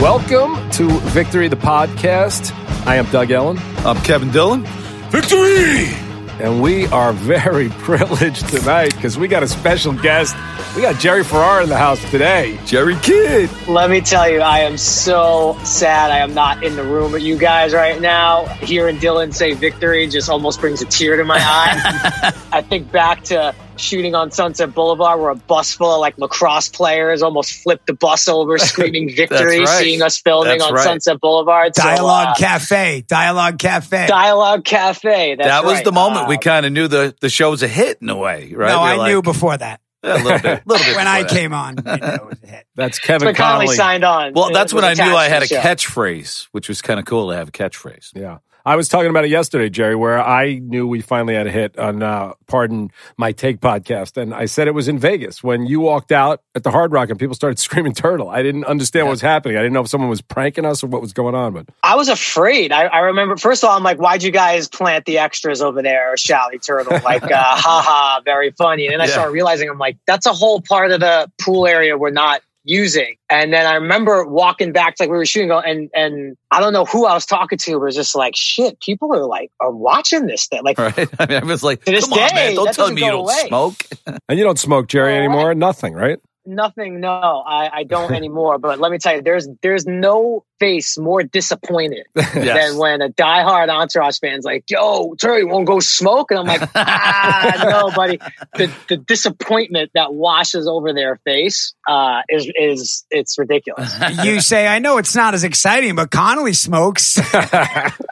Welcome to Victory the Podcast. I am Doug Ellin, I'm Kevin Dillon. Victory! and we are very privileged tonight because we got a special guest. We got Jerry Ferrara in the house today. Jerry Kidd. Let me tell you, I am so sad I am not in the room with you guys right now. Hearing Dillon say victory just almost brings a tear to my eye. I think back to shooting on Sunset Boulevard where a bus full of like lacrosse players almost flipped the bus over screaming victory, right. seeing us filming That's on right. Sunset Boulevard. So, Dialogue uh, Cafe. Dialogue Cafe. Dialogue Cafe. That's that was right. the moment we Um, kind of knew the, the show was a hit in a way, right? no, We I were knew before that. Yeah, a little bit. little bit when I that. came on, I it was a hit. That's That's Kevin when Connolly Connolly. signed on. Well, that's when I knew I had a show. catchphrase, which was kind of cool to have a catchphrase. Yeah. I was talking about it yesterday, Jerry, where I knew we finally had a hit on uh, Pardon My Take podcast. And I said it was in Vegas when you walked out at the Hard Rock and people started screaming turtle. I didn't understand what was happening. I didn't know if someone was pranking us or what was going on. But I was afraid. I, I remember, first of all, I'm like, why'd you guys plant the extras over there, Shally Turtle? Like, uh, haha, very funny. And then I Yeah. started realizing, I'm like, that's a whole part of the pool area we're not using. And then I remember walking back to like we were shooting and, and I don't know who I was talking to, but it was just like, shit, people are like, are watching this thing. Like, Right? I mean, I was like, To this come on, man, don't tell me you don't away. smoke. and you don't smoke, Jerry, All right. anymore. Nothing, right? nothing, no, I, I don't anymore. But let me tell you, there's, there's no face more disappointed Yes. than when a diehard Entourage fan's like, "Yo, Terry, won't go smoke?" And I'm like, "Ah, no, buddy." The the disappointment that washes over their face uh, is is it's ridiculous. You say, I know it's not as exciting, but Connolly smokes.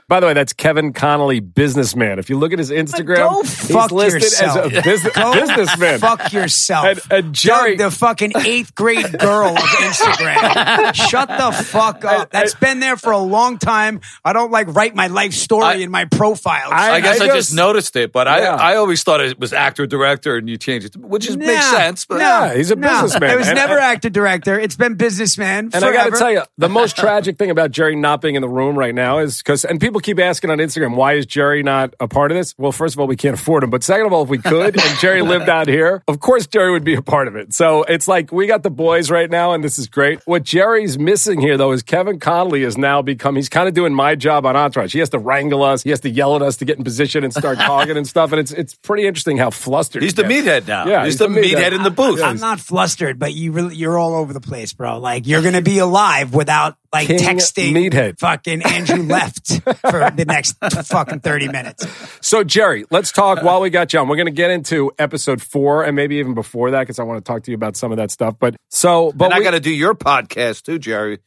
By the way, that's Kevin Connolly, businessman. If you look at his Instagram, Go he's fuck listed yourself. as a business, Go businessman. fuck yourself. And- and Jerry- Doug, the fucking eighth grade girl of Instagram. Shut the fuck up. That's been there for a long time. I don't like write my life story I- in my profile. I- I guess I, just- just noticed it, but Yeah. I I always thought it was actor director, and you changed it, which is, makes sense. But no, Yeah, he's a no. businessman. It was And- never actor director. It's been businessman. And I got to tell you, the most tragic thing about Jerry not being in the room right now is because, and people keep asking on Instagram, why is Jerry not a part of this? Well, first of all, we can't afford him. But second of all, if we could and Jerry lived out here, of course Jerry would be a part of it. So it's like we got the boys right now, and this is great. What Jerry's missing here, though, is Kevin Connolly has now become, he's kind of doing my job on Entourage. He has to wrangle us, he has to yell at us to get in position and start talking and stuff. And it's it's pretty interesting how flustered he's he the gets. meathead now. Yeah, he's, he's the, the meathead. meathead in the booth. I'm not flustered, but you really, you're all over the place, bro. Like you're gonna be alive without like King texting Meathead. fucking Andrew left for the next fucking thirty minutes. So, Jerry, let's talk while we got you on. We're going to get into episode four and maybe even before that because I want to talk to you about some of that stuff. But so, but and I we- got to do your podcast too, Jerry.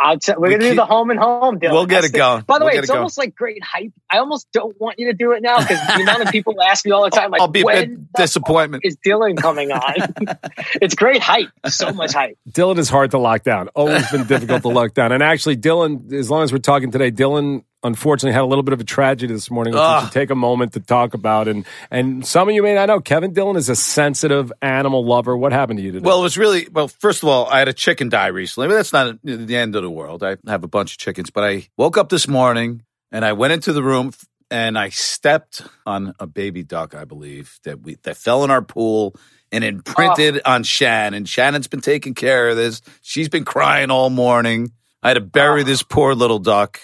I'll t- we're We gonna do the home and home deal. We'll get That's it the- going. By the We'll way, it's it going. almost like great hype. I almost don't want you to do it now because the amount of people ask me all the time, like, I'll be a bit disappointment. is Dillon coming on? it's great hype. So much hype. Dillon is hard to lock down. Always been difficult to lock down. And actually, Dillon, as long as we're talking today, Dillon unfortunately had a little bit of a tragedy this morning, which we should ah. take a moment to talk about. And and some of you may not know, Kevin Dillon is a sensitive animal lover. What happened to you today? Well, it was really well. First of all, I had a chicken die recently, but that's not the end of the world. I have a bunch of chickens, but I woke up this morning and I went into the room and I stepped on a baby duck, I believe that we that fell in our pool and imprinted ah. on Shannon. Shannon's been taking care of this. She's been crying all morning. I had to bury ah. this poor little duck.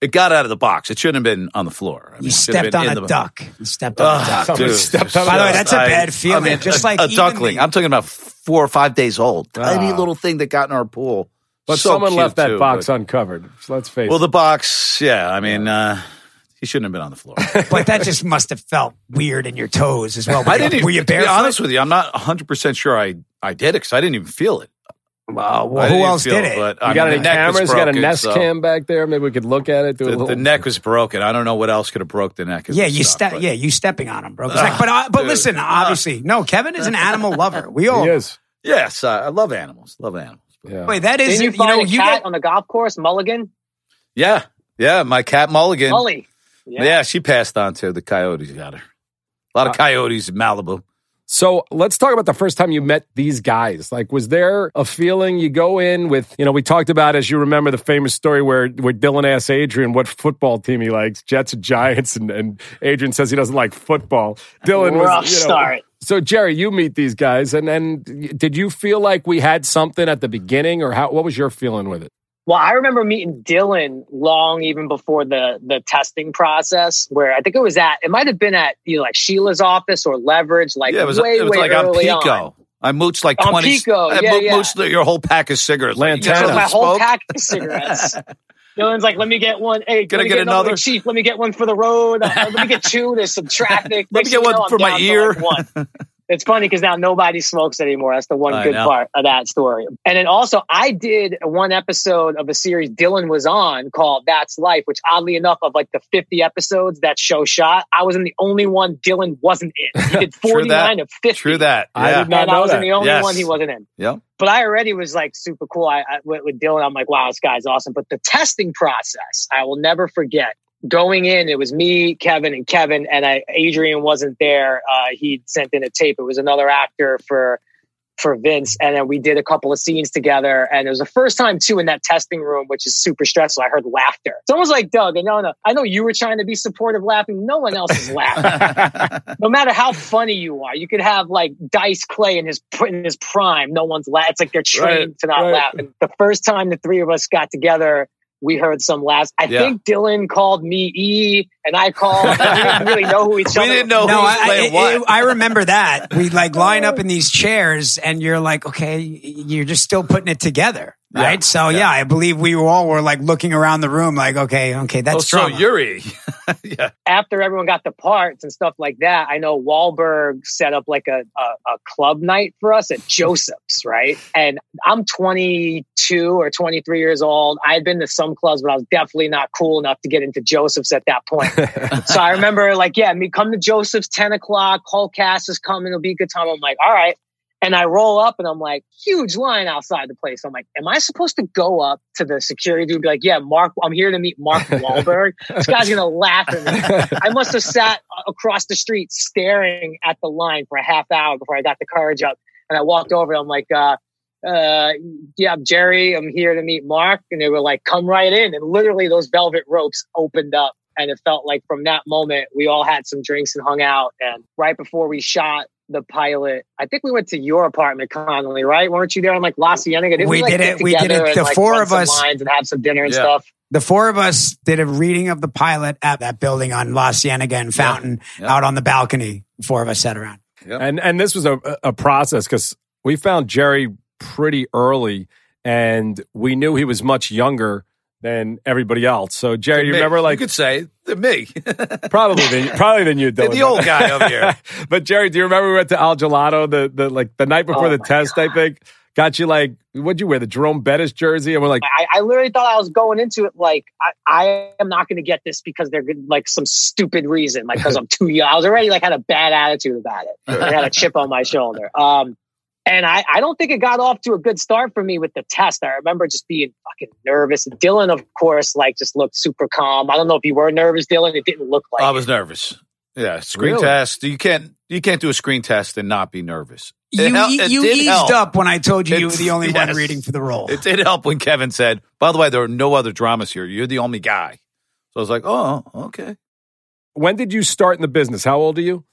It got out of the box. It shouldn't have been on the floor. I mean, You it should have stepped been on a the- duck. You stepped on a Ugh, duck. Dude. stepped on By the way, that's a bad feeling. I mean, Just a, like a duckling. the- I'm talking about four or five days old. Tiny Ah. little thing that got in our pool. but So someone left that too, box but- uncovered. So let's face Well, it. Well, the box, yeah. I mean, uh, he shouldn't have been on the floor. But that just must have felt weird in your toes as well. Were I you- didn't. Even, Were you barefoot? to be honest with you, I'm not 100 percent sure I I did it because I didn't even feel it. Well, who didn't else feel did it? But you I got mean, any the neck cameras? You got a Nest so- cam back there? Maybe we could look at it. Do a The, little. the neck was broken. I don't know what else could have broke the neck. Yeah, this you stuff, step. but- Yeah, you stepping on him, bro. It's like, but uh, but dude. listen, obviously, no. Kevin is an animal lover. We all. he is. Yes, I I love animals. Love animals. Yeah. Wait, that is Didn't you you find know a you cat get on the golf course, Mulligan? Yeah, yeah. My cat Mulligan. Mully. Yeah. she passed on to the coyotes. Got her. A lot of coyotes in Malibu. So let's talk about the first time you met these guys. Like, was there a feeling you go in with, you know, we talked about, as you remember, the famous story where, where Dillon asks Adrian what football team he likes, Jets or Giants, and, and Adrian says he doesn't like football. Dillon Rough was, you know, start. So, Jerry, you meet these guys, and, and did you feel like we had something at the beginning, or how, what was your feeling with it? Well, I remember meeting Dillon long even before the the testing process, where I think it was at. It might have been at you know like Sheila's office or Leverage, like yeah, it was, way it was way like on early Pico. on. I mooched like On 20. Pico, I yeah, mo- yeah. mooched your whole pack of cigarettes. Like, you Lantana. So my don't whole smoke? pack of cigarettes. Dillon's like, let me get one. Hey, Can let I me get get another? another? Chief, let me get one for the road. Uh, let me get two. There's some traffic. Let Next me get one know, for I'm my down to, ear. like, one. It's funny because now nobody smokes anymore. That's the one I good know. part of that story. And then also, I did one episode of a series Dillon was on called That's Life, which oddly enough, of like the 50 episodes that show shot, I wasn't the only one Dillon wasn't in. He did 49 of 50. True that. I did not and I was that. the only Yes. one he wasn't in. Yeah. But I already was like super cool. I, I with, with Dillon, I'm like, wow, this guy's awesome. But the testing process, I will never forget. Going in, it was me, Kevin, and Kevin, and I, Adrian wasn't there. Uh, he'd sent in a tape. It was another actor for for Vince, and then we did a couple of scenes together. And it was the first time too in that testing room, which is super stressful. I heard laughter. It's almost like Doug. And no, no, I know you were trying to be supportive, laughing. No one else is laughing no matter how funny you are, you could have like Dice Clay in his in his prime. No one's laugh. It's like they're trained Right, to not right. laugh. And the first time the three of us got together, we heard some last. I Yeah. think Dillon called me E, and I called. we didn't really know who each We other. didn't know No, who was I, playing I, what. I remember that. We like line up in these chairs, and you're like, okay, you're just still putting it together, Yeah, right? So yeah. yeah. I believe we all were like looking around the room, like, okay, okay, that's oh, so. Yuri. yeah. After everyone got the parts and stuff like that, I know Wahlberg set up like a, a, a club night for us at Joseph's, right? And I'm 22 or 23 years old. I had been to some clubs, but I was definitely not cool enough to get into Joseph's at that point. so I remember like, yeah, me come to Joseph's 10 o'clock, whole cast is coming, it'll be a good time. I'm like, all right. And I roll up and I'm like, huge line outside the place. I'm like, am I supposed to go up to the security dude and be like, yeah, Mark, I'm here to meet Mark Wahlberg. this guy's going to laugh at me. I must have sat across the street staring at the line for a half hour before I got the courage up. And I walked over. I'm like, uh, uh, yeah, I'm Jerry. I'm here to meet Mark. And they were like, come right in. And literally those velvet ropes opened up. And it felt like from that moment, we all had some drinks and hung out. And right before we shot the pilot, I think we went to your apartment, Connolly, right? Weren't you there on like La Cienega? Didn't We like, did get it. We did it. The like, four run of us- lines and have some dinner and Yeah. stuff. the four of us did a reading of the pilot at that building on La Cienega and Fountain Yeah. out on the balcony. Four of us sat around. And and this was a a process because we found Jerry pretty early, and we knew he was much younger than everybody else. So Jerry, you remember like you could say they're me. probably than probably than you, Dillon. the old guy over here. but Jerry, do you remember we went to Al Gelato the the like the night before Oh the my test? I think got you like what'd you wear the Jerome Bettis jersey, and we're like. I, I literally thought I was going into it like I, I am not going to get this because they're good, like some stupid reason, like because I'm too young. I was already like had a bad attitude about it. I had a chip on my shoulder. Um, and I, I don't think it got off to a good start for me with the test. I remember just being fucking nervous. Dillon, of course, like just looked super calm. I don't know if you were nervous, Dillon. It didn't look like. I it. was nervous. Yeah, screen Really? test. You can't you can't do a screen test and not be nervous. You, It hel- you, it you eased help. up when I told you you were the only one reading for the role. It did help when Kevin said, "By the way, there are no other dramas here. You're the only guy." So I was like, "Oh, okay." When did you start in the business? How old are you?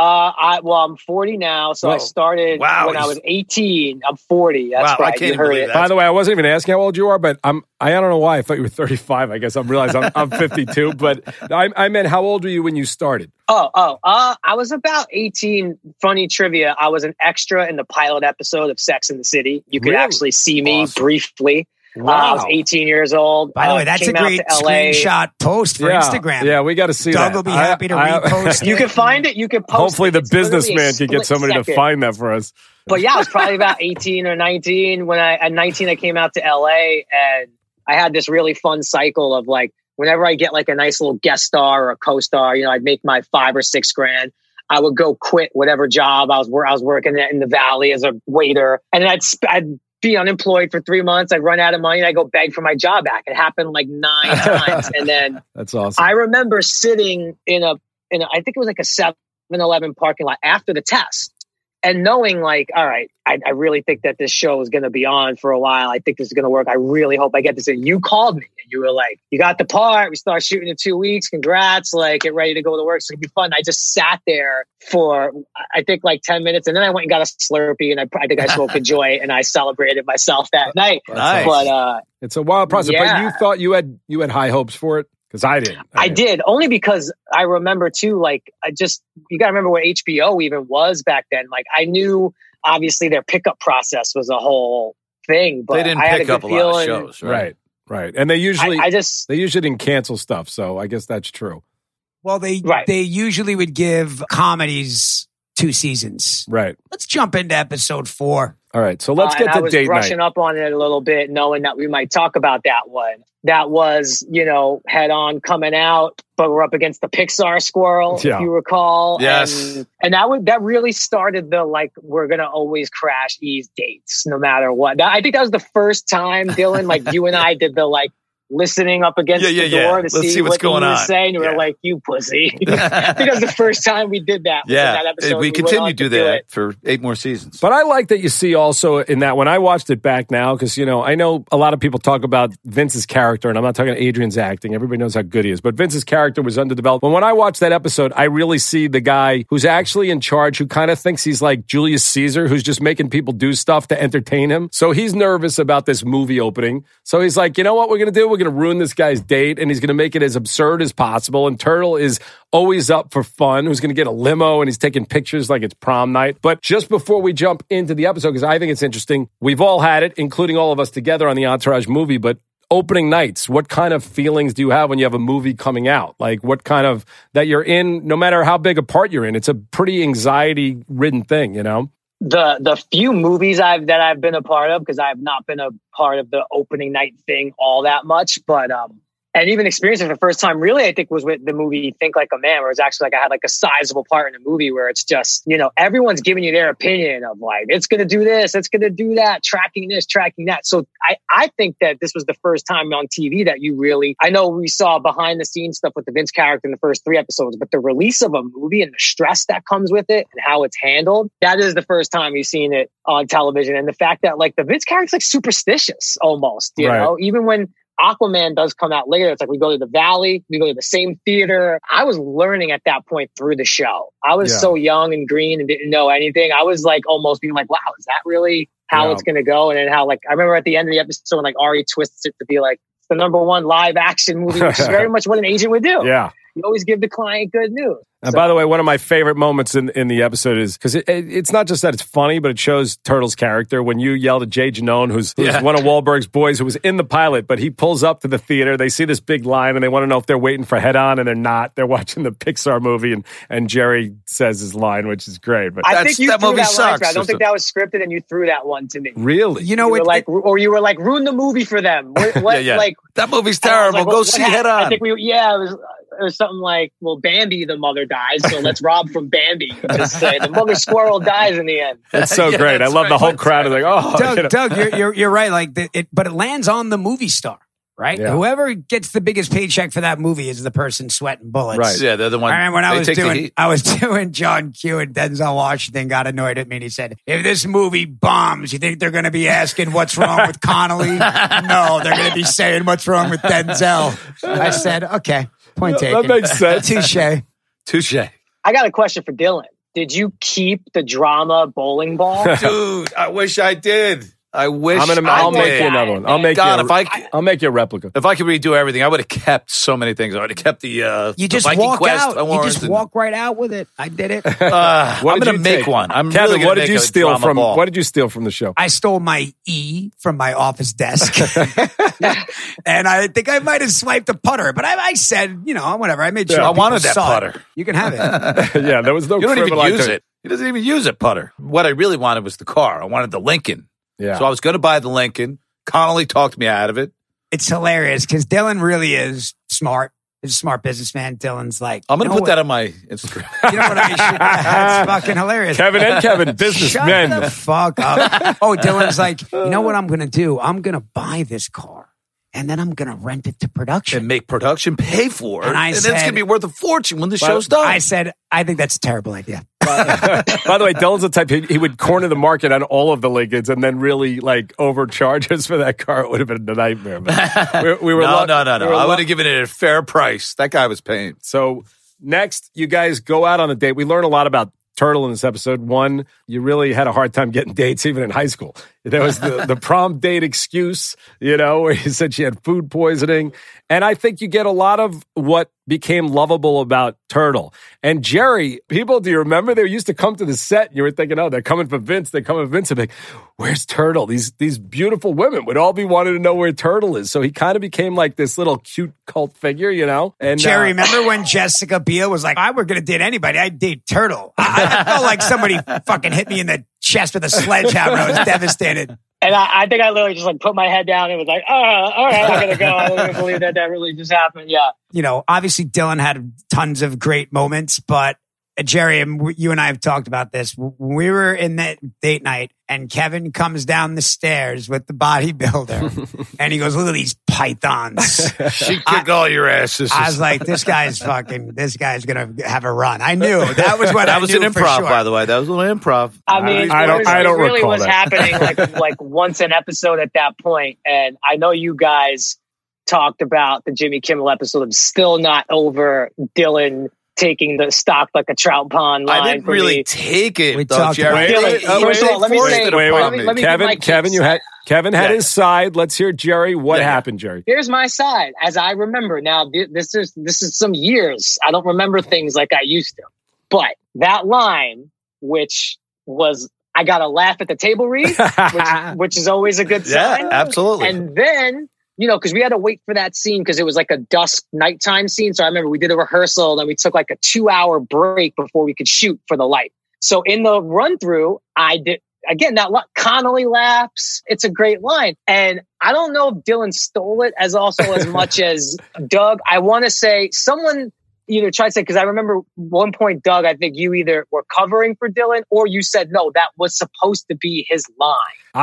Uh, I well, I'm 40 now, so I started Wow, when I was 18. I'm 40. That's Wow, I can't you heard believe it. that. By the way, I wasn't even asking how old you are, but I'm I don't know why I thought you were 35. I guess I'm realizing I'm, I'm 52, but I, I meant how old were you when you started? Oh, oh, uh, I was about 18. Funny trivia. I was an extra in the pilot episode of Sex in the City. You could Really? actually see me Awesome. briefly. Uh, I was 18 years old. By the way, that's a great to screenshot post for yeah, Instagram. Yeah, we got to see Doug that. will be happy to repost You can find it. You can post Hopefully, it. the It's businessman can get split somebody to find that for us. But yeah, I was probably about 18 or 19 when I at 19 I came out to LA and I had this really fun cycle of like whenever I get like a nice little guest star or a co-star, you know, I'd make my 5 or 6 grand. I would go quit whatever job I was where I was working at in the valley as a waiter and then I'd I'd be unemployed for 3 months, I'd run out of money and I'd go beg for my job back. It happened like 9 times and then That's awesome. I remember sitting in a in a, I think it was like a 7-Eleven parking lot after the test. And knowing like, all right, I, I really think that this show is going to be on for a while. I think this is going to work. I really hope I get this. And you called me and you were like, you got the part. We start shooting in two weeks. Congrats. Like, get ready to go to work. So it'll be fun. I just sat there for, I think like 10 minutes. And then I went and got a Slurpee and I, I think I smoked a joint and I celebrated myself that night. Nice. But, uh, It's a wild process, but you thought you had you had high hopes for it because I didn't. I did only because I remember too. Like I just you got to remember what HBO even was back then. Like I knew obviously their pickup process was a whole thing, but they didn't I had pick a up a good lot of feeling. shows, right? Right, right, and they usually I, I just they usually didn't cancel stuff, so I guess that's true. Well, they Right. they usually would give comedies two seasons. Right. Let's jump into episode four. All right. So let's uh, get and to I was date brushing night. up on it a little bit, knowing that we might talk about that one. That was, you know, head on coming out, but we're up against the Pixar squirrel, Yeah. if you recall. Yes. And, and that would that really started the like we're gonna always crash these dates no matter what. That, I think that was the first time, Dillon, like you and I did the like listening up against Yeah, yeah, the yeah. door to Let's see, see what's what going you were on. saying. You Yeah. were like, you pussy. I think that was the first time we did that. was Yeah, that episode. we went continue to do do that it. for eight more seasons. But I like that you see also in that when I watched it back now, because you know I know a lot of people talk about Vince's character, and I'm not talking about Adrian's acting. Everybody knows how good he is, but Vince's character was underdeveloped. But when I watched that episode, I really see the guy who's actually in charge, who kind of thinks he's like Julius Caesar, who's just making people do stuff to entertain him. So he's nervous about this movie opening. So he's like, you know what we're gonna do? We're gonna ruin this guy's date, and he's gonna make it as absurd as possible. And Turtle is always up for fun, who's going to get a limo and he's taking pictures like it's prom night. But just before we jump into the episode, because I think it's interesting, we've all had it, including all of us together on the Entourage movie, but opening nights, what kind of feelings do you have when you have a movie coming out? Like what kind of that you're in, no matter how big a part you're in, it's a pretty anxiety ridden thing, you know? The the few movies I've that I've been a part of because I have not been a part of the opening night thing all that much, but um and even experienced it for the first time really I think was with the movie Think Like a Man where it's actually like I had like a sizable part in a movie where it's just you know everyone's giving you their opinion of like it's gonna do this it's gonna do that tracking this tracking that so I I think that this was the first time on TV that you really I know we saw behind the scenes stuff with the Vince character in the first three episodes but the release of a movie and the stress that comes with it and how it's handled that is the first time you've seen it on television and the fact that like the Vince character's like superstitious almost you Right. know even when Aquaman does come out later. It's like we go to the valley, we go to the same theater. I was learning at that point through the show. I was Yeah. so young and green and didn't know anything. I was like almost being like, wow, is that really how Yeah. it's going to go? And then how like, I remember at the end of the episode when like Ari twists it to be like, the number one live action movie, which is very much what an agent would do. Yeah. You always give the client good news. And So- by the way, one of my favorite moments in, in the episode is because it, it, it's not just that it's funny, but it shows Turtle's character when you yelled at Jay Janone, who's, who's Yeah. one of Wahlberg's boys who was in the pilot, but he pulls up to the theater. They see this big line and they want to know if they're waiting for Head On, and they're not. They're watching the Pixar movie, and, and Jerry says his line, which is great. But I That's- think you that threw movie that sucks. to me. I don't think that was scripted, and you threw that one to me. really, You know, you it, like, it- or you were like, ruin the movie for them. What, what yeah, yeah. like that movie's And I was terrible. like, Go well, what see Head On. I think we, yeah, it was, it was something like, well, Bambi, the mother dies, so let's rob from Bambi. Just say the mother squirrel dies in the end. that's so Yeah, great. I that's love the right. whole crowd is like, oh, Doug, you know. Doug, you're, you're you're right. Like the, it, but it lands on the movie star, right? Yeah. Whoever gets the biggest paycheck for that movie is the person sweating bullets. Right. yeah, they're the one. I remember when I was doing. I was doing John Q and Denzel Washington got annoyed at me and he said, If this movie bombs, you think they're gonna be asking what's wrong with Connolly? no, they're gonna be saying what's wrong with Denzel. I said, Okay, point taken. that makes sense. Touche. Touche. I got a question for Dillon. Did you keep the drama bowling ball? Dude, I wish I did. I wish I'm gonna. I I'll make you another one. I'll make God, you. if A, I I'll make you a replica. if I could redo everything, I would have kept so many things. I would have kept the uh, You just Viking walk Quest out. You just and- walk right out with it. I did it. Uh, What I'm gonna make take? one. I'm Kevin, really gonna what did you steal from? ball. What did you steal from the show? I stole my E from my office desk. and I think I might have swiped a putter, but I, I said, you know, whatever. I made sure. Yeah. I wanted that saw it. putter. You can have it. yeah, there was no. You don't even use it. He doesn't even use it, putter. What I really wanted was the car. I wanted the Lincoln. Yeah. So I was going to buy the Lincoln. Connolly talked me out of it. it's hilarious because Dillon really is smart. He's a smart businessman. Dillon's like, I'm going to know put that on my Instagram. You know what I should? That's fucking hilarious. Kevin and Kevin, businessmen. Shut the fuck up. Oh, Dillon's like, you know what I'm going to do? I'm going to buy this car and then I'm going to rent it to production. and make production pay for it. And I then it's going to be worth a fortune when the Well, show's done. I said, I think that's a terrible idea. By the way, Dillon's the type he, he would corner the market on all of the Lincolns and then really like overcharge us for that car. It would have been a nightmare. We, we were no, luck- no, no, no. we I would have given it a fair price. That guy was paying. So next, you guys go out on a date. We learn a lot about Turtle in this episode. One, you really had a hard time getting dates even in high school. There was the, the prom date excuse, you know, where you said she had food poisoning. And I think you get a lot of what became lovable about Turtle. And Jerry, people, do you remember they used to come to the set and you were thinking, oh, they're coming for Vince. They're coming for Vince. And be like, where's Turtle? These, these beautiful women would all be wanting to know where Turtle is. So he kind of became like this little cute cult figure, you know? And Jerry, uh, remember when Jessica Biel was like, I were going to date anybody. I'd date Turtle. I, I felt like somebody fucking hit me in the chest with a sledgehammer. I was devastated. And I, I think I literally just like put my head down and was like, oh, all right, I'm gonna go. I don't believe that that really just happened. Yeah. You know, obviously Dillon had tons of great moments, but Uh, Jerry, and you and I have talked about this. We were in that date night and Kevin comes down the stairs with the bodybuilder and he goes, look at these pythons. She kick all your asses. I was like, this guy's fucking, this guy's going to have a run. I knew that was what I was an knew for improv, sure. by the way. That was an improv. I mean, I don't- was, I don't it really recall was that. happening like like once an episode at that. And I know you guys talked about the Jimmy Kimmel episode. I'm still not over Dillon taking the stock like a trout pond line. I didn't for really me. take it, We though, talked Jerry. about- They- Wait, they first of all, let me say- it wait, upon let me- me. let me- Kevin. Kevin, you had Kevin had Yeah. his side. Let's hear Jerry. What Yeah. happened, Jerry? Here's my side, as I remember. Now, this is this is some years. I don't remember things like I used to. But that line, which was I got to laugh at the table read, which, which is always a good Yeah, sign. absolutely. And then, you know, because we had to wait for that scene because it was like a dusk nighttime scene. So I remember we did a rehearsal, then we took like a two hour break before we could shoot for the light. So in the run through, I did again that lo- Connolly laughs. It's a great line, and I don't know if Dillon stole it as also as much as Doug. I want to say someone either tried to say because I remember one point, Doug. I think you either were covering for Dillon or you said no, that was supposed to be his line.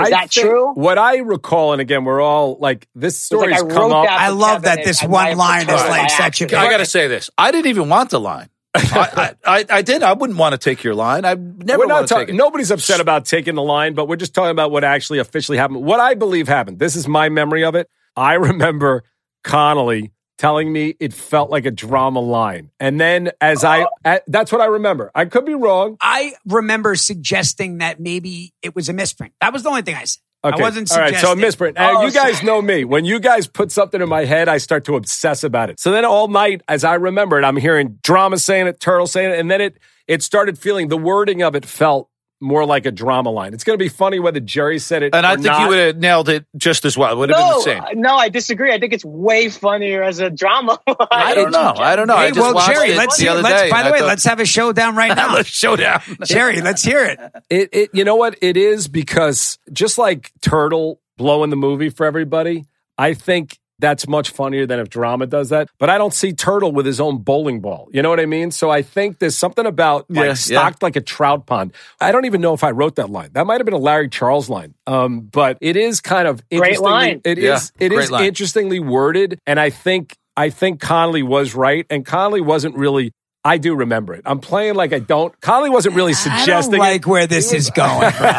Is I that think- true? What I recall, and again, we're all like this story like I come wrote up. that I love Kevin that this one line is like such a- accident. I got to say this. I didn't even want the line. I, I, I, I did. I wouldn't want to take your line. I never we're not want to take talking. it. Nobody's upset about taking the line, but we're just talking about what actually officially happened. What I believe happened. This is my memory of it. I remember Connolly telling me it felt like a drama line, and then as I—that's what I remember. I could be wrong. I remember suggesting that maybe it was a misprint. That was the only thing I said. Okay. I wasn't All right, suggesting. so a misprint. Uh, Oh, you guys so- know me. When you guys put something in my head, I start to obsess about it. So then all night, as I remember it, I'm hearing drama saying it, turtle saying it, and then it it started feeling the wording of it felt more like a drama line. It's going to be funny whether Jerry said it And or I think not. you would have nailed it just as well. It would have been the same. no, I disagree. I think it's way funnier as a drama. I don't know. I don't know. I Hey, just well, watched Jerry, it let's the hear. other Let's, day. by the way, thought- let's have a showdown right now. let's showdown. Jerry, let's hear it. It, it, you know what? It is because just like Turtle blowing the movie for everybody, I think that's much funnier than if drama does that. But I don't see Turtle with his own bowling ball. You know what I mean? So I think there's something about like Yeah, yeah. stocked like a trout pond. I don't even know if I wrote that line. That might have been a Larry Charles line. Um, but it is kind of Great interestingly, line. It Yeah, is. It great is line. interestingly worded, and I think I think Connolly was right, and Connolly wasn't really. I do remember it. I'm playing like I don't. Connolly wasn't really I suggesting. don't it. like where this is going, bro.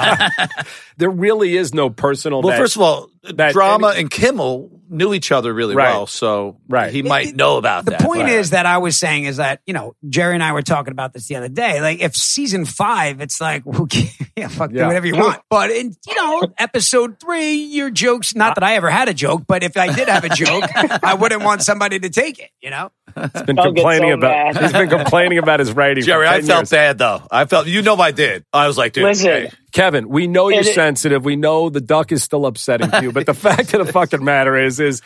there really is no personal. Well, that- first of all, that Drama any- and Kimmel knew each other really Right. well, so Right. he might know about The that. point Right. is that I was saying is that you know Jerry and I were talking about this the other day. Like if season five, it's like who cares? yeah, fuck, Yeah. do whatever you want. But in you know episode three, your jokes. Not that I ever had a joke, but if I did have a joke, I wouldn't want somebody to take it. You know, He's been Don't complaining so about. mad. He's been complaining about his writing. Jerry, for I felt years. bad though. I felt you know I did. I was like, dude, Listen, hey, Kevin, we know you're it- sensitive. We know the duck is still upsetting to you, but the fact of the fucking matter is, is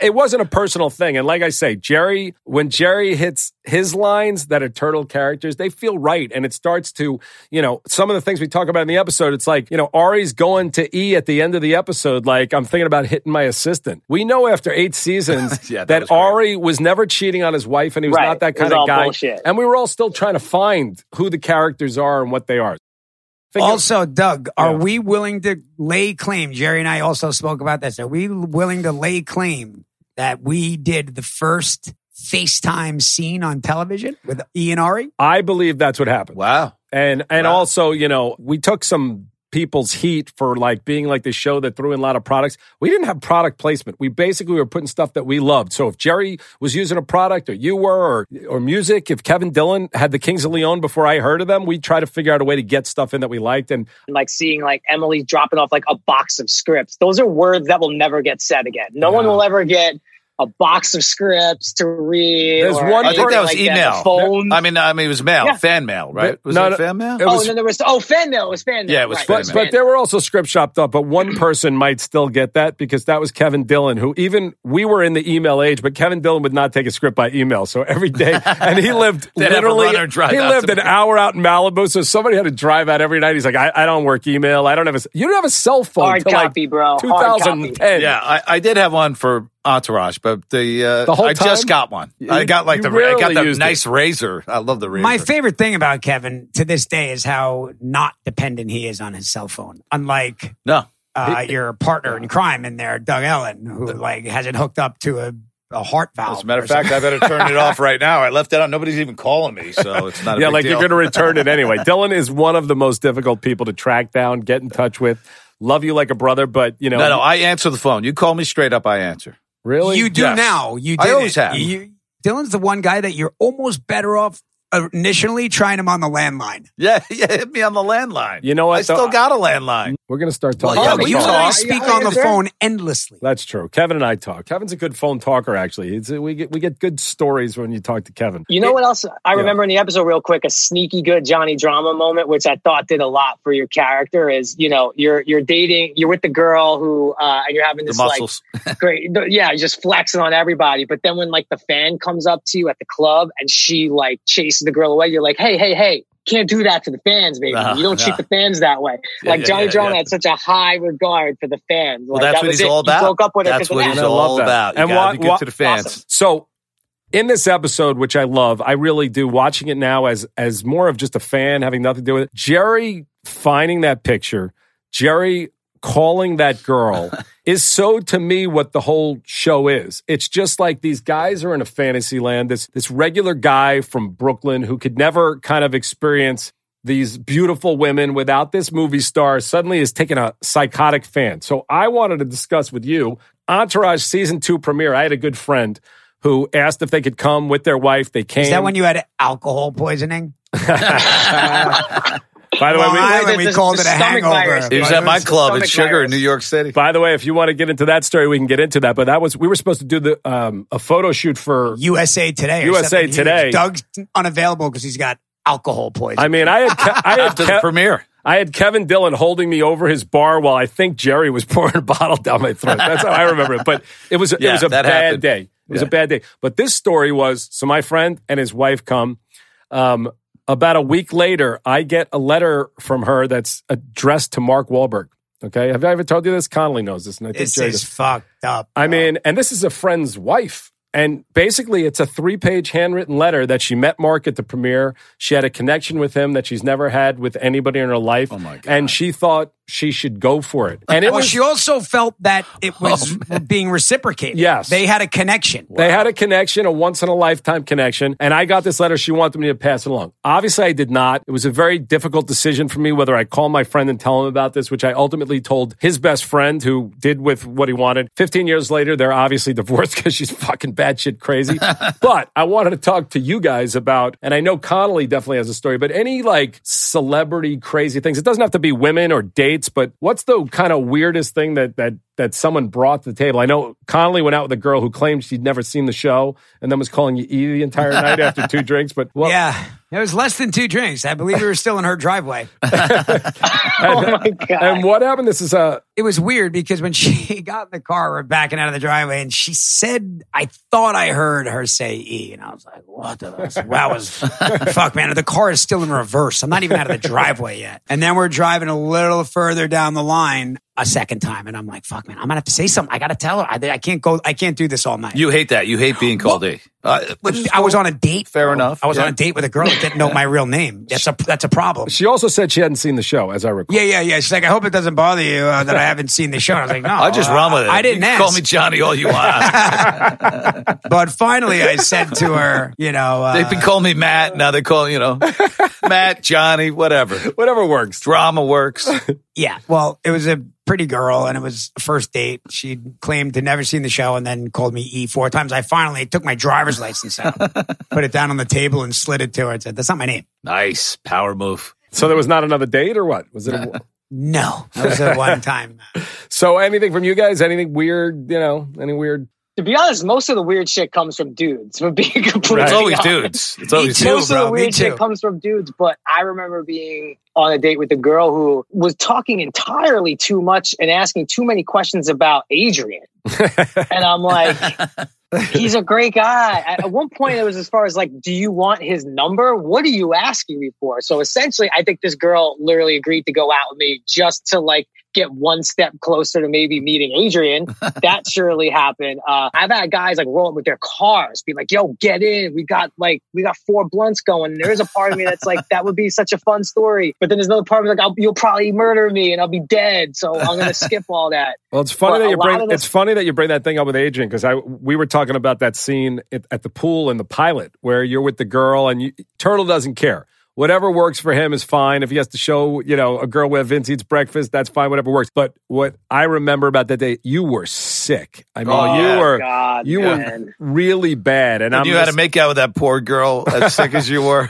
it wasn't a personal thing. And like I say, Jerry, when Jerry hits his lines that are turtle characters, they feel right. And it starts to, you know, some of the things we talk about in the episode, it's like, you know, Ari's going to E at the end of the episode, like, I'm thinking about hitting my assistant. We know after eight seasons Yeah, that that, was. Ari was never cheating on his wife and he was Right. not that kind of guy. bullshit. And we were all still trying to find who the characters are and what they are. Think of- also, Doug, are Yeah. we willing to lay claim? Jerry and I also spoke about this. Are we willing to lay claim that we did the first FaceTime scene on television with Ian Ari? I believe that's what happened. wow. And and Wow. also, you know, we took some people's heat for like being like the show that threw in a lot of products. We didn't have product placement. We basically were putting stuff that we loved. So if Jerry was using a product or you were or or music, if Kevin Dillon had the Kings of Leon before I heard of them, we try to figure out a way to get stuff in that we liked. And like seeing like Emily dropping off like a box of scripts. Those are words that will never get said again. No one will ever get a box of scripts to read. There's or one I think that was like email. Phone. I mean, I mean, it was mail, Yeah. fan mail, right? Was No, it no, fan mail? it oh, and then there was oh fan mail. It was fan mail. Yeah, it was Right, fan But, mail. but there were also script shopped up, but one mm. person might still get that because that was Kevin Dillon, who even we were in the email age, but Kevin Dillon would not take a script by email. So every day, and he lived They'd have a literally, he lived an hour out in Malibu. So somebody had to drive out every night. He's like, I, I don't work email. I don't have a, you don't have a cell phone Hard till like copy, bro. Hard copy. 2010. Yeah, I, I did have one for Entourage, but the, uh, The whole I just got one. You- I got like you the I got the used it. nice razor. I love the razor. My favorite thing about Kevin to this day is how not dependent he is on his cell phone. Unlike no, uh, your partner in crime in there, Doug Ellin, who like has it hooked up to a, a heart valve. as a matter of fact, I better turn it off right now. I left it on. Nobody's even calling me, so it's not. A Yeah, big like deal. you're going to return it anyway. Dillon is one of the most difficult people to track down, get in touch with. Love you like a brother, but you know, No, no, I answer the phone. You call me straight up, I answer. Really, You do Yes. now. You do I did always it. have. You, Dillon's the one guy that you're almost better off initially trying him on the landline. Yeah, yeah, hit me on the landline. You know what, I still got a landline. we're going to start Well, talking. yeah, on you you phone. and I talk. speak Yeah, on the phone endlessly. That's true. Kevin and I talk. Kevin's a good phone talker, actually. It's, we get we get good stories when you talk to Kevin. You know what else I remember in the episode real quick? A sneaky good Johnny drama moment, which I thought did a lot for your character. Is you know you're you're dating, you're with the girl who, uh, and you're having this like great, yeah, just flexing on everybody. But then when like the fan comes up to you at the club and she like chases the girl away, you're like, hey, hey, hey. Can't do that to the fans, baby. No, you don't treat no. the fans that way. Yeah, like yeah, Johnny yeah, Drama yeah. had such a high regard for the fans. Well, Like, that's that what was he's it. all You about. broke up with her That's 'cause what that. he's I love all that. about. You And gotta why- be good why- to the fans. Awesome. So in this episode, which I love, I really do watching it now as as more of just a fan, having nothing to do with it. Jerry finding that picture, Jerry calling that girl is so to me what the whole show is. It's just like these guys are in a fantasy land. This this regular guy from Brooklyn who could never kind of experience these beautiful women without this movie star suddenly is taking a psychotic fan. So I wanted to discuss with you Entourage season two premiere. I had a good friend who asked if they could come with their wife. They came. Is that when you had alcohol poisoning? By the way, Long we, Island, we the- called the it a hangover. virus. He was at my club at stomach Sugar in. New York City. by the way, if you want to get into that story, we can get into that. But that was we were supposed to do the um, a photo shoot for. USA Today. USA something huge. Today. Doug's unavailable because he's got alcohol poisoning. I mean, I had Ke- I had After the premiere. I had Kevin Dillon holding me over his bar while I think Jerry was pouring a bottle down my throat. That's how I remember it. But it was it was a bad happened. day. It was Yeah. a bad day. But this story was so my friend and his wife come. Um, about a week later, I get a letter from her that's addressed to Mark Wahlberg. Okay, have I ever told you this? Connolly knows this, and I think this Jerry is does. fucked up. I mean, and this is a friend's wife. And basically, it's a three page handwritten letter that she met Mark at the premiere. She had a connection with him that she's never had with anybody in her life. Oh, my God. And she thought she should go for it. And it well, was, she also felt that it oh, was being reciprocated. Yes. they had a connection. They had a connection, a once in a lifetime connection. And I got this letter. She wanted me to pass it along. Obviously, I did not. It was a very difficult decision for me whether I call my friend and tell him about this, which I ultimately told his best friend who did with what he wanted. 15 years later, they're obviously divorced because she's fucking batshit crazy. but I wanted to talk to you guys about, and I know Connolly definitely has a story, but any like celebrity crazy things. It doesn't have to be women or dates, but what's the kind of weirdest thing that, that, that someone brought to the table. I know Connolly went out with a girl who claimed she'd never seen the show and then was calling you E the entire night after two drinks. But well, yeah, it was less than two drinks. I believe we were still in her driveway. Oh my god! and what happened? This is a It was weird because when she got in the car, we're backing out of the driveway, and she said, "I thought I heard her say E," and I was like, "What the? That was fuck, man." The car is still in reverse. I'm not even out of the driveway yet. And then we're driving a little further down the line. A second time, and I'm like, fuck, man, I'm gonna have to say something. I gotta tell her. I, I can't go. I can't do this all night. You hate that. You hate being called A. Uh, I was on a date. Fair enough, I was yeah. on a date with a girl that didn't know my real name. That's a that's a problem. She also said she hadn't seen the show, as I recall. Yeah, yeah, yeah. She's like, I hope it doesn't bother you uh, that I haven't seen the show. And I was like, no, I just uh, run with it. I didn't You ask. Call me Johnny all you want. But finally, I said to her, you know, uh, They've been calling me Matt. Now they call you know Matt, Johnny, whatever. Whatever works. Drama works. yeah. Well, it was a pretty girl, and it was a first date. She claimed to never seen the show, and then called me E four times. I finally took my driver's license out, put it down on the table, and slid it to her, and said, "That's not my name." Nice power move. So there was not another date, or what? Was it? A, uh, No, that was a one time. so anything from you guys? Anything weird? You know, any weird? To be honest, most of the weird shit comes from dudes. For being completely It's always honest. dudes. It's always dudes. most bro. of the weird shit comes from dudes, but I remember being on a date with a girl who was talking entirely too much and asking too many questions about Adrian. and I'm like, he's a great guy. At one point, it was as far as like, do you want his number? What are you asking me for? So essentially, I think this girl literally agreed to go out with me just to like get one step closer to maybe meeting Adrian. that surely happened. Uh, I've had guys like roll up with their cars, be like, "Yo, get in. We got like we got four blunts going." There is a part of me that's like, that would be such a fun story. But then there's another part of me like, "You'll probably murder me and I'll be dead." So I'm gonna skip all that. Well, it's funny that you bring. this- It's funny that you bring that thing up with Adrian because I we were talking about that scene at, at the pool in the pilot where you're with the girl and you, Turtle doesn't care. Whatever works for him is fine. If he has to show, you know, a girl where Vince eats breakfast, that's fine. Whatever works. But what I remember about that day, you were sick. I mean, Oh, you were God, you man. were really bad. And, And I'm you had to just- make out with that poor girl as sick as you were.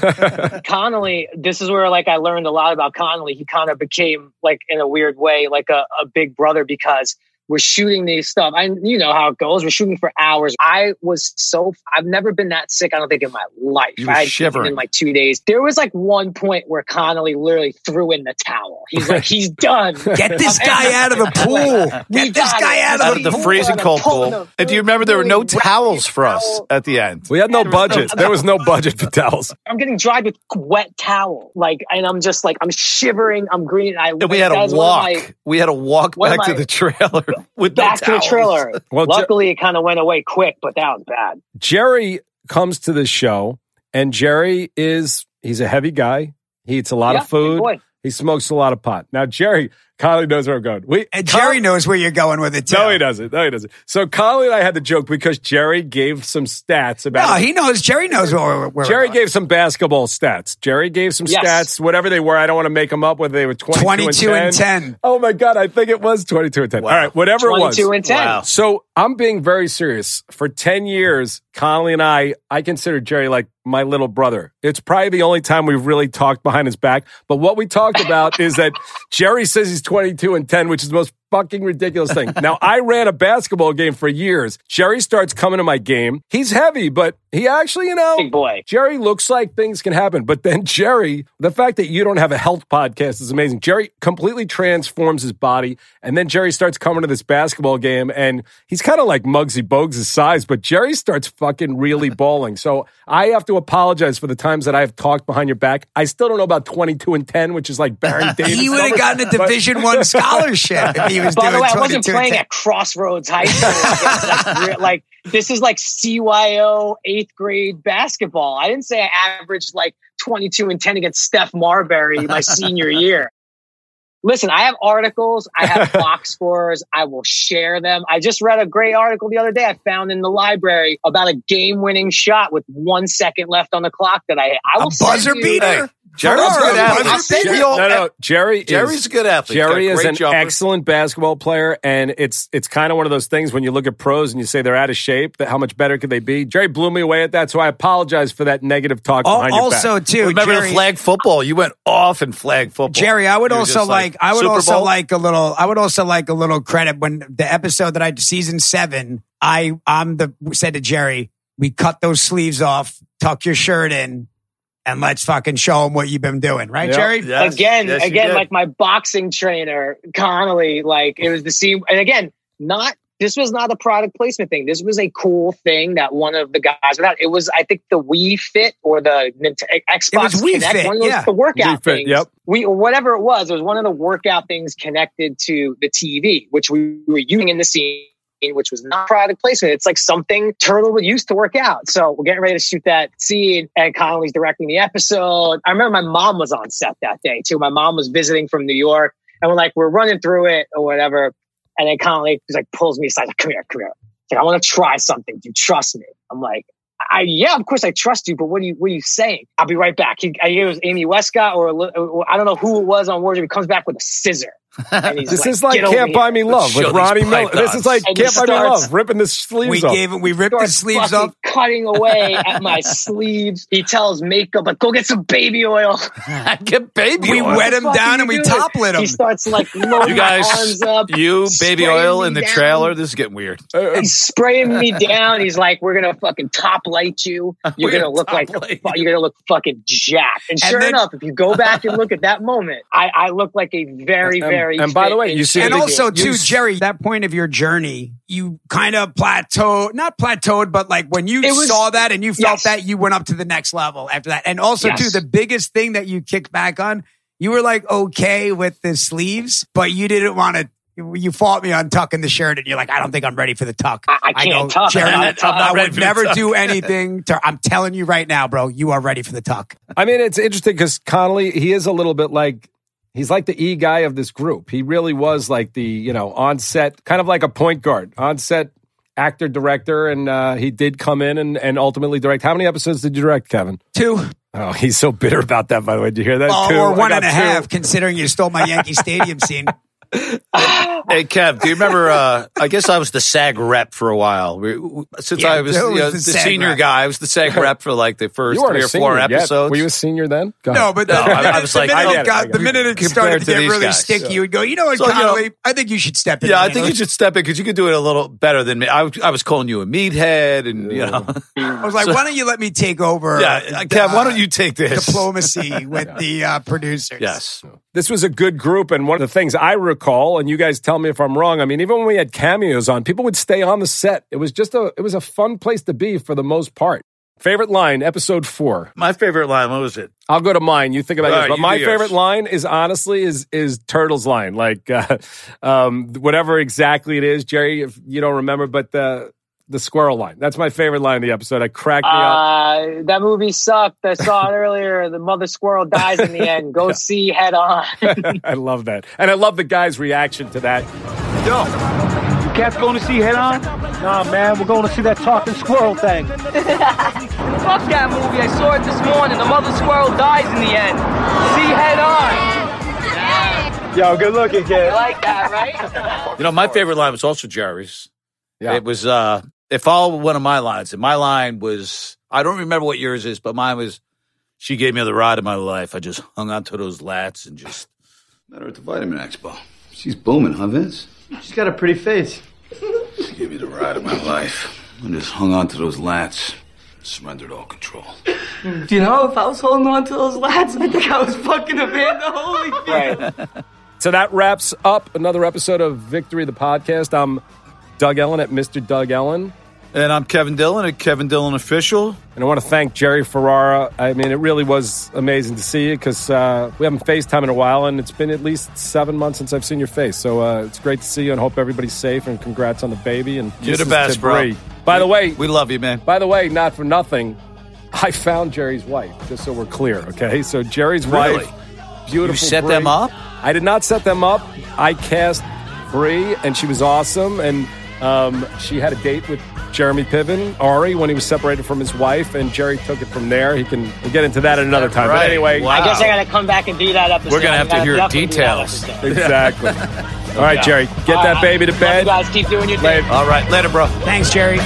Connolly, this is where like I learned a lot about Connolly. He kind of became like in a weird way like a, a big brother because we're shooting these stuff. I you know how it goes. We're shooting for hours. I was so I've never been that sick. I don't think in my life. You I had shivering. in like two days. There was like one point where Connolly literally threw in the towel. He's like, he's done. Get this guy out of the pool. We Get this guy it. out out of of the the pool. freezing cold Pulling pool. And do you remember there were no towels for us at the end? we had no Yeah, there was no- budget. There was no budget for towels. I'm getting dried with wet towel. Like, and I'm just like, I'm shivering. I'm green. I And we had that to was one walk. my- we had to walk one of back to the trailer with no to the trailer. Well, Jer- Luckily, it kind of went away quick, but that was bad. Jerry comes to this show, and Jerry is he's a heavy guy. He eats a lot Yeah, of food. He smokes a lot of pot. Now, Jerry, Connolly knows where I'm going. We, And Jerry knows where you're going with it too. No, he doesn't. No, he doesn't. So Connolly and I had the joke because Jerry gave some stats about. No, he knows. Jerry knows where. where we're Jerry going. gave some basketball stats. Jerry gave some Yes. stats, whatever they were. I don't want to make them up, whether they were 22, 22 and and 10. 10. Oh my God, I think it was 22 and 10. Wow. All right, whatever it was. 22 and 10. Wow. So I'm being very serious. For 10 years, Connolly and I, I consider Jerry like my little brother. It's probably the only time we've really talked behind his back. But what we talked about is that Jerry says he's 22 and 10, which is the most fucking ridiculous thing. Now, I ran a basketball game for years. Jerry starts coming to my game. He's heavy, but he actually, you know, Big boy. Jerry looks like things can happen. But then Jerry, the fact that you don't have a health podcast is amazing. Jerry completely transforms his body. And then Jerry starts coming to this basketball game and he's kind of like Muggsy Bogues' size, but Jerry starts fucking really balling. So I have to apologize for the times that I've talked behind your back. I still don't know about 22 and 10, which is like Baron Davis. He would have gotten a but- Division One scholarship if he was By doing the way, I wasn't playing 10. at Crossroads High School. like, like, this is like CYO eighth grade basketball. I didn't say I averaged like 22 and 10 against Steph Marbury my senior year. Listen, I have articles. I have box scores. I will share them. I just read a great article the other day I found in the library about a game winning shot with one second left on the clock that I I I A will send buzzer you- beater? Jerry's a good athlete. buzzer beater? We No, no, Jerry Jerry's a good athlete. Jerry is an jumper. excellent basketball player, and it's it's kind of one of those things when you look at pros and you say they're out of shape. That how much better could they be? Jerry blew me away at that, so I apologize for that negative talk Al- behind your Also, back. too, Remember Jerry, the flag football? You went off in flag football. Jerry, I would You were also just like, I would Super also Bowl? like a little I would also like a little credit when the episode that I season 7, I I'm the said to Jerry, we cut those sleeves off, tuck your shirt in and let's fucking show them what you've been doing, right, Yep. Jerry? Yes, again, yes, again, like my boxing trainer, Connolly, like it was the scene, And again, not this was not a product placement thing. This was a cool thing that one of the guys without. It was, I think, the Wii Fit or the Nintendo, eh, Xbox was Wii Kinect, Fit, one of those yeah. the workout Wii Fit, yep. We or whatever it was. It was one of the workout things connected to the TV, which we were using in the scene. Which was not product placement. It's like something Turtle would use to work out. So we're getting ready to shoot that scene, and Connolly's directing the episode. I remember my mom was on set that day too. My mom was visiting from New York, and we're like, we're running through it or whatever. And then Connolly like pulls me aside, like, come here, come here. Like, I want to try something. Do you trust me? I'm like, I, yeah, of course I trust you, but what are you, what are you saying? I'll be right back. He, I, it was Amy Westcott or, or I don't know who it was on Wardrobe. He comes back with a scissor. And he's This like, is like Can't. Buy Me Love Show with Ronnie Miller. This is like And Can't Buy Me starts- Love, ripping the sleeves We off. gave him, we ripped the sleeves off. cutting away at my sleeves. He tells makeup, like, go get some baby oil. Get baby We oil. wet him What the fuck down and we you top lit him. He starts like loading You guys, my arms up. you baby oil in the down. trailer. This is getting weird. Uh, He's spraying me down. He's like, "We're gonna fucking top light you. You're gonna gonna look like light you're gonna look fucking jacked." And And sure then- enough, if you go back and look at that moment, I, I look like a very, And- very. and by the way, you see and also you too, s- Jerry, that point of your journey, you kind of plateaued, not plateaued, but like when you was- saw that and you felt Yes. that, you went up to the next level after that. And also Yes. too, the biggest thing that you kicked back on, you were like okay with the sleeves, but you didn't want to. You fought me on tucking the shirt, and you're like, "I don't think I'm ready for the tuck." I- I can't tuck. Jerry, I'm I, not. I'm would never do anything. To, I'm telling you right now, bro, you are ready for the tuck. I mean, it's interesting because Connolly, he is a little bit like he's like the E guy of this group. He really was like the you know on set, kind of like a point guard, on set actor director, and uh, he did come in and, and ultimately direct. How many episodes did you direct, Kevin? Two Oh, he's so bitter about that. By the way, did you hear that? Oh, Two. or one and a half, considering you stole my Yankee Stadium scene. Hey, Kev, do you remember? Uh, I guess I was the SAG rep for a while. We, we- since Yeah, I was, Joe you was know, the the, senior rep. guy, I was the SAG rep for like the first three or senior four yet. episodes. Were you a senior then? Go No, ahead. but No, the, I- I minute, was the like, minute I it it, I got get the minute it started to to get really guys. sticky, you would go, you know what, So, you know- I think you should step in. yeah, I man." think you should step in because you could do it a little better than me. I, was- I was calling you a meathead, and you know, I was like, why don't you let me take over? yeah, uh, Kev, why don't you take this? diplomacy with the uh, producers? Yes, this was a good group and one of the things i recall and you guys tell me if i'm wrong i mean even when we had cameos on people would stay on the set it was just a it was a fun place to be for the most part favorite line episode four my favorite line. What was it? i'll go to mine you think about yours right, but my do yours. favorite line is honestly is is turtle's line like uh, um whatever exactly it is jerry if you don't remember but the the squirrel line that's my favorite line of the episode i cracked me up Uh, that movie sucked. I saw it earlier. The mother squirrel dies in the end. Go see head on. i love that and i love the guy's reaction to that Yo, you cats going to see Head On? Nah, man, we're going to see that talking squirrel thing. Fuck that movie. I saw it this morning. The mother squirrel dies in the end. See head on. Yo, good looking, kid. You like that, right? You know, my favorite line was also Jerry's. Yeah. It was uh it followed one of my lines. And my line was I don't remember what yours is, but mine was she gave me the ride of my life. I just hung onto those lats and just Met her at the Vitamin Expo. She's booming, huh, Vince? She's got a pretty face. She gave me the ride of my life. I just hung on to those lats, surrendered all control. Do you know, if I was holding on to those lats, I think I was fucking Amanda Holyfield. right. So that wraps up another episode of Victory the Podcast. I'm Doug Ellin at Mr. Doug Ellin. And I'm Kevin Dillon at Kevin Dillon Official. And I want to thank Jerry Ferrara. I mean, it really was amazing to see you because uh, we haven't FaceTime in a while, and it's been at least seven months since I've seen your face. So uh, it's great to see you, and hope everybody's safe. And congrats on the baby. And You're the best, bro. By the way, We love you, man. by the way, not for nothing, I found Jerry's wife. Just so we're clear, okay? So Jerry's Really? wife, beautiful. You set Bree. them up? I did not set them up. I cast Bree, and she was awesome. And um, she had a date with Jeremy Piven, Ari, when he was separated from his wife, and Jerry took it from there. He can we'll get into that at another time. But anyway, Wow. I guess I got to come back and do that episode. We're gonna have to hear definitely do that details. exactly. All right, Jerry, get All that right. baby to Love bed. You guys keep doing your thing. All right, later, bro. Thanks, Jerry.